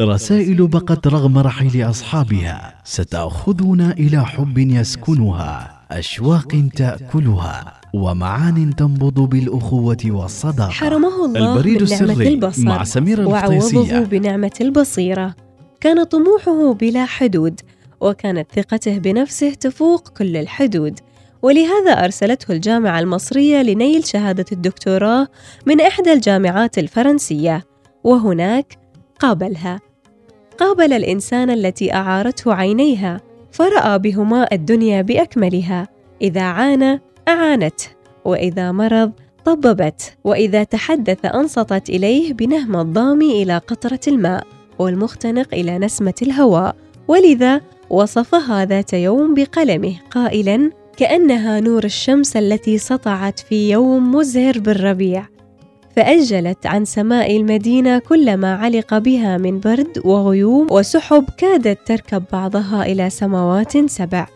رسائل بقت رغم رحيل أصحابها. ستأخذنا إلى حب يسكنها أشواق تأكلها ومعان تنبض بالأخوة والصداقة. حرمه الله البريد السري البصر مع سميرة وعوضه بنعمة البصيرة. كان طموحه بلا حدود وكانت ثقته بنفسه تفوق كل الحدود. ولهذا أرسلته الجامعة المصرية لنيل شهادة الدكتوراه من إحدى الجامعات الفرنسية. وهناك قابلها. قابل الإنسان التي أعارته عينيها فرأى بهما الدنيا بأكملها. إذا عانى أعانته وإذا مرض طببت. وإذا تحدث أنصتت إليه بنهم الضام إلى قطرة الماء والمختنق إلى نسمة الهواء. ولذا وصفها ذات يوم بقلمه قائلا كأنها نور الشمس التي سطعت في يوم مزهر بالربيع. فأجلت عن سماء المدينة كل ما علق بها من برد وغيوم وسحب كادت تركب بعضها إلى سماوات سبع.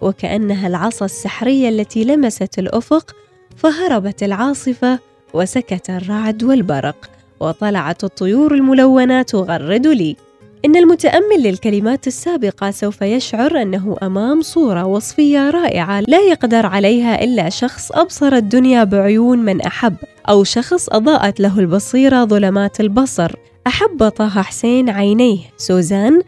وكأنها العصا السحرية التي لمست الأفق فهربت العاصفة وسكت الرعد والبرق وطلعت الطيور الملونة تغرد لي. إن المتأمل للكلمات السابقة سوف يشعر أنه أمام صورة وصفية رائعة لا يقدر عليها إلا شخص أبصر الدنيا بعيون من أحب. أو شخص أضاءت له البصيرة ظلمات البصر. أحب طه حسين عينيه سوزان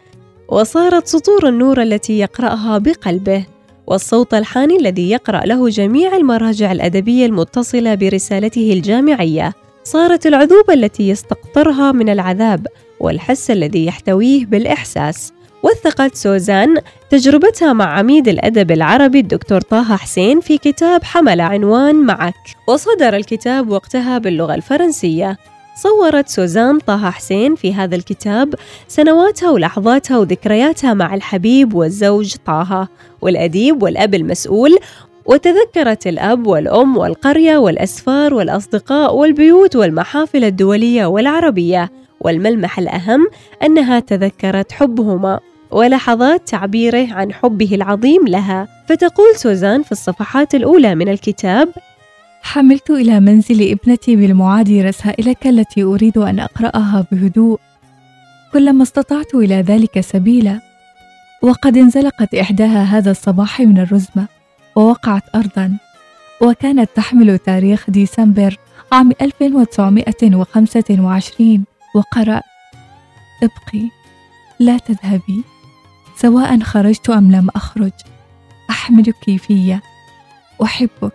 وصارت سطور النور التي يقرأها بقلبه والصوت الحاني الذي يقرأ له جميع المراجع الأدبية المتصلة برسالته الجامعية. صارت العذوبة التي يستقطرها من العذاب والحس الذي يحتويه بالإحساس. وثقت سوزان تجربتها مع عميد الأدب العربي الدكتور طه حسين في كتاب حمل عنوان معك. وصدر الكتاب وقتها باللغة الفرنسية. صورت سوزان طه حسين في هذا الكتاب سنواتها ولحظاتها وذكرياتها مع الحبيب والزوج طه والأديب والأب المسؤول وتذكرت الأب والأم والقرية والأسفار والأصدقاء والبيوت والمحافل الدولية والعربية. والملمح الأهم أنها تذكرت حبهما. ولحظات تعبيره عن حبه العظيم لها. فتقول سوزان في الصفحات الأولى من الكتاب حملت إلى منزل ابنتي بالمعادي رسائلك التي أريد أن أقرأها بهدوء. كلما استطعت إلى ذلك سبيلا. وقد انزلقت إحداها هذا الصباح من الرزمة ووقعت أرضا. وكانت تحمل تاريخ ديسمبر عام 1925 وقرأت ابقي لا تذهبي. سواء خرجت أم لم أخرج أحملك في. أحبك.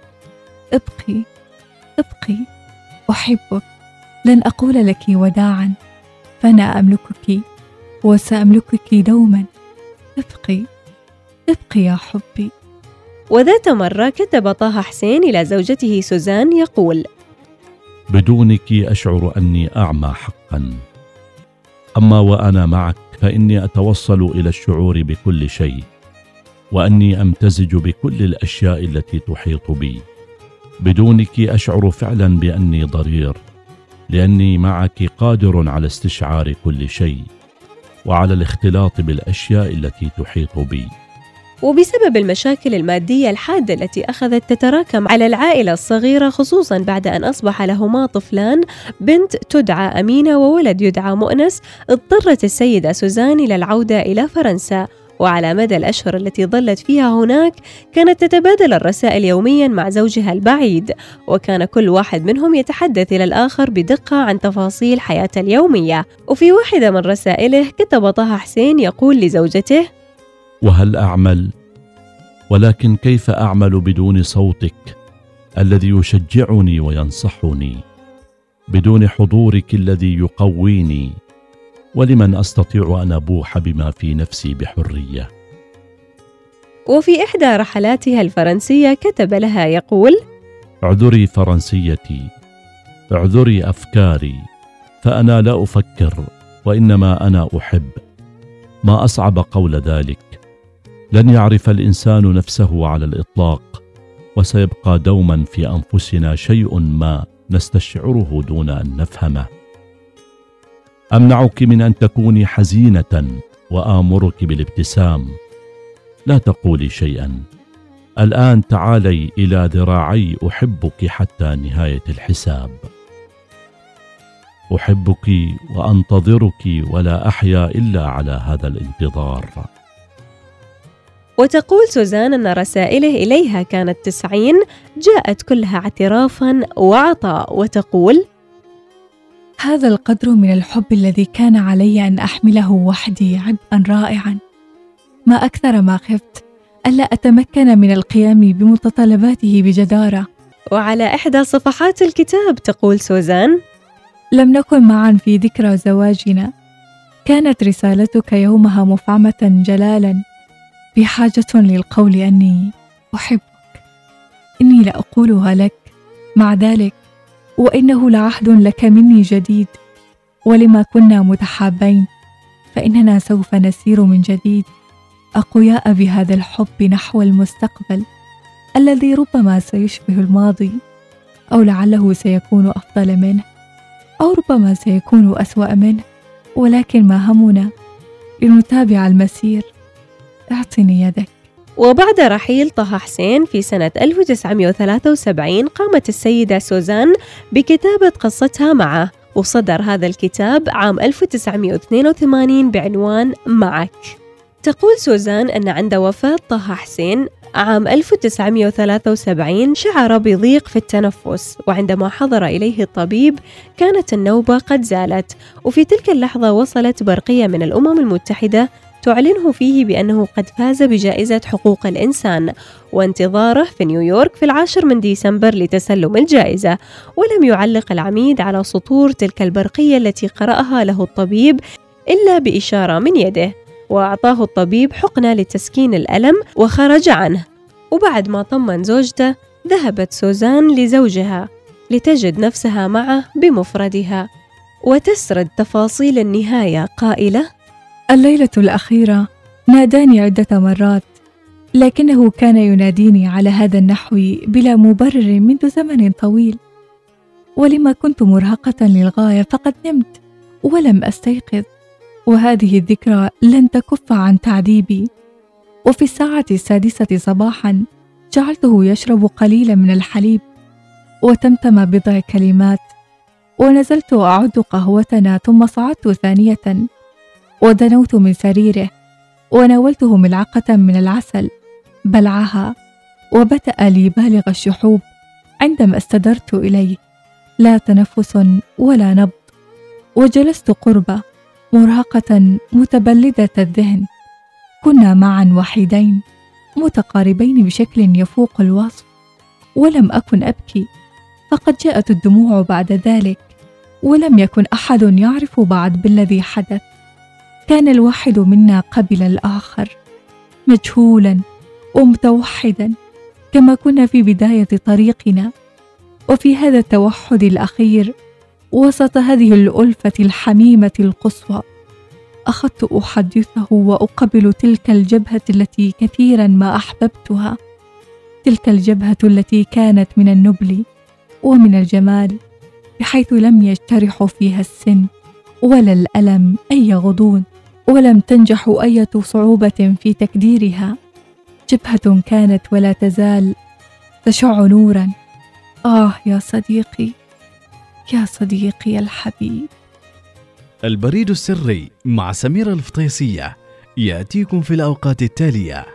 ابقي. ابقي. أحبك. لن أقول لك وداعا. فأنا أملكك وسأملكك دوما. ابقي. ابقي يا حبي. وذات مرة كتب طه حسين إلى زوجته سوزان يقول بدونك أشعر أني أعمى حقا. أما وأنا معك فإني أتوصل إلى الشعور بكل شيء وأني أمتزج بكل الأشياء التي تحيط بي. بدونك أشعر فعلا بأني ضرير لأني معك قادر على استشعار كل شيء وعلى الاختلاط بالأشياء التي تحيط بي. وبسبب المشاكل المادية الحادة التي أخذت تتراكم على العائلة الصغيرة خصوصا بعد أن أصبح لهما طفلان بنت تدعى أمينة وولد يدعى مؤنس اضطرت السيدة سوزان إلى العودة إلى فرنسا. وعلى مدى الأشهر التي ظلت فيها هناك كانت تتبادل الرسائل يوميا مع زوجها البعيد. وكان كل واحد منهم يتحدث إلى الآخر بدقة عن تفاصيل حياته اليومية. وفي واحدة من رسائله كتب طه حسين يقول لزوجته وهل أعمل؟ ولكن كيف أعمل بدون صوتك الذي يشجعني وينصحني؟ بدون حضورك الذي يقويني؟ ولمن أستطيع أن أبوح بما في نفسي بحرية؟ وفي إحدى رحلاتها الفرنسية كتب لها يقول اعذري فرنسيتي اعذري أفكاري فأنا لا أفكر وإنما أنا أحب. ما أصعب قول ذلك لن يعرف الإنسان نفسه على الإطلاق وسيبقى دوما في أنفسنا شيء ما نستشعره دون أن نفهمه. أمنعك من أن تكوني حزينة وآمرك بالابتسام. لا تقولي شيئا. الآن تعالي إلى ذراعي أحبك حتى نهاية الحساب. أحبك وأنتظرك ولا أحيا إلا على هذا الانتظار. وتقول سوزان أن رسائله إليها كانت تسعين جاءت كلها اعترافا وعطاء وتقول هذا القدر من الحب الذي كان علي أن أحمله وحدي عبئا رائعا. ما أكثر ما خفت ألا أتمكن من القيام بمتطلباته بجدارة. وعلى إحدى صفحات الكتاب تقول سوزان لم نكن معا في ذكرى زواجنا. كانت رسالتك يومها مفعمة جلالا. بحاجة للقول أني أحبك. إني لأقولها لك مع ذلك وإنه لعهد لك مني جديد. ولما كنا متحابين فإننا سوف نسير من جديد. أقوياء بهذا الحب نحو المستقبل الذي ربما سيشبه الماضي أو لعله سيكون أفضل منه أو ربما سيكون أسوأ منه. ولكن ما همنا؟ لنتابع المسير. أعطني يدك. وبعد رحيل طه حسين في سنة 1973 قامت السيدة سوزان بكتابة قصتها معه وصدر هذا الكتاب عام 1982 بعنوان معك تقول سوزان أن عند وفاة طه حسين عام 1973 شعر بضيق في التنفس وعندما حضر إليه الطبيب كانت النوبة قد زالت وفي تلك اللحظة وصلت برقية من الأمم المتحدة تعلنه فيه بأنه قد فاز بجائزة حقوق الإنسان وانتظاره في نيويورك في العاشر من ديسمبر لتسلم الجائزة ولم يعلق العميد على سطور تلك البرقية التي قرأها له الطبيب إلا بإشارة من يده وأعطاه الطبيب حقنة لتسكين الألم وخرج عنه. وبعد ما طمن زوجته ذهبت سوزان لزوجها لتجد نفسها معه بمفردها وتسرد تفاصيل النهاية قائلة الليلة الأخيرة ناداني عدة مرات لكنه كان يناديني على هذا النحو بلا مبرر منذ زمن طويل. ولما كنت مرهقة للغاية فقد نمت ولم أستيقظ وهذه الذكرى لن تكف عن تعذيبي. وفي الساعة السادسة صباحا جعلته يشرب قليلا من الحليب وتمتم بضع كلمات ونزلت أعد قهوتنا ثم صعدت ثانية. ودنوت من سريره وناولته ملعقة من العسل بلعها وبدأ لي بالغ الشحوب عندما استدرت إليه. لا تنفس ولا نبض وجلست قربه مرهقة متبلدة الذهن. كنا معا وحيدين متقاربين بشكل يفوق الوصف ولم أكن أبكي فقد جاءت الدموع بعد ذلك ولم يكن أحد يعرف بعد بالذي حدث. كان الواحد منا قبل الآخر مجهولا ومتوحدا كما كنا في بداية طريقنا. وفي هذا التوحد الأخير وسط هذه الألفة الحميمة القصوى أخذت أحدثه وأقبل تلك الجبهة التي كثيرا ما أحببتها تلك الجبهة التي كانت من النبل ومن الجمال بحيث لم يجترح فيها السن ولا الألم أي غضون. ولم تنجح أية صعوبة في تكديرها. جبهة كانت ولا تزال تشع نورا. آه يا صديقي يا صديقي الحبيب. البريد السري مع سميرة الفطيسية يأتيكم في الأوقات التالية.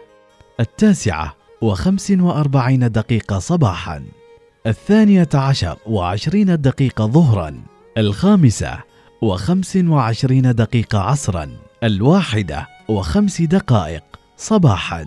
التاسعة وخمس وأربعين دقيقة صباحا. الثانية عشر وعشرين دقيقة ظهرا. الخامسة وخمس وعشرين دقيقة عصرا. الواحدة وخمس دقائق صباحا.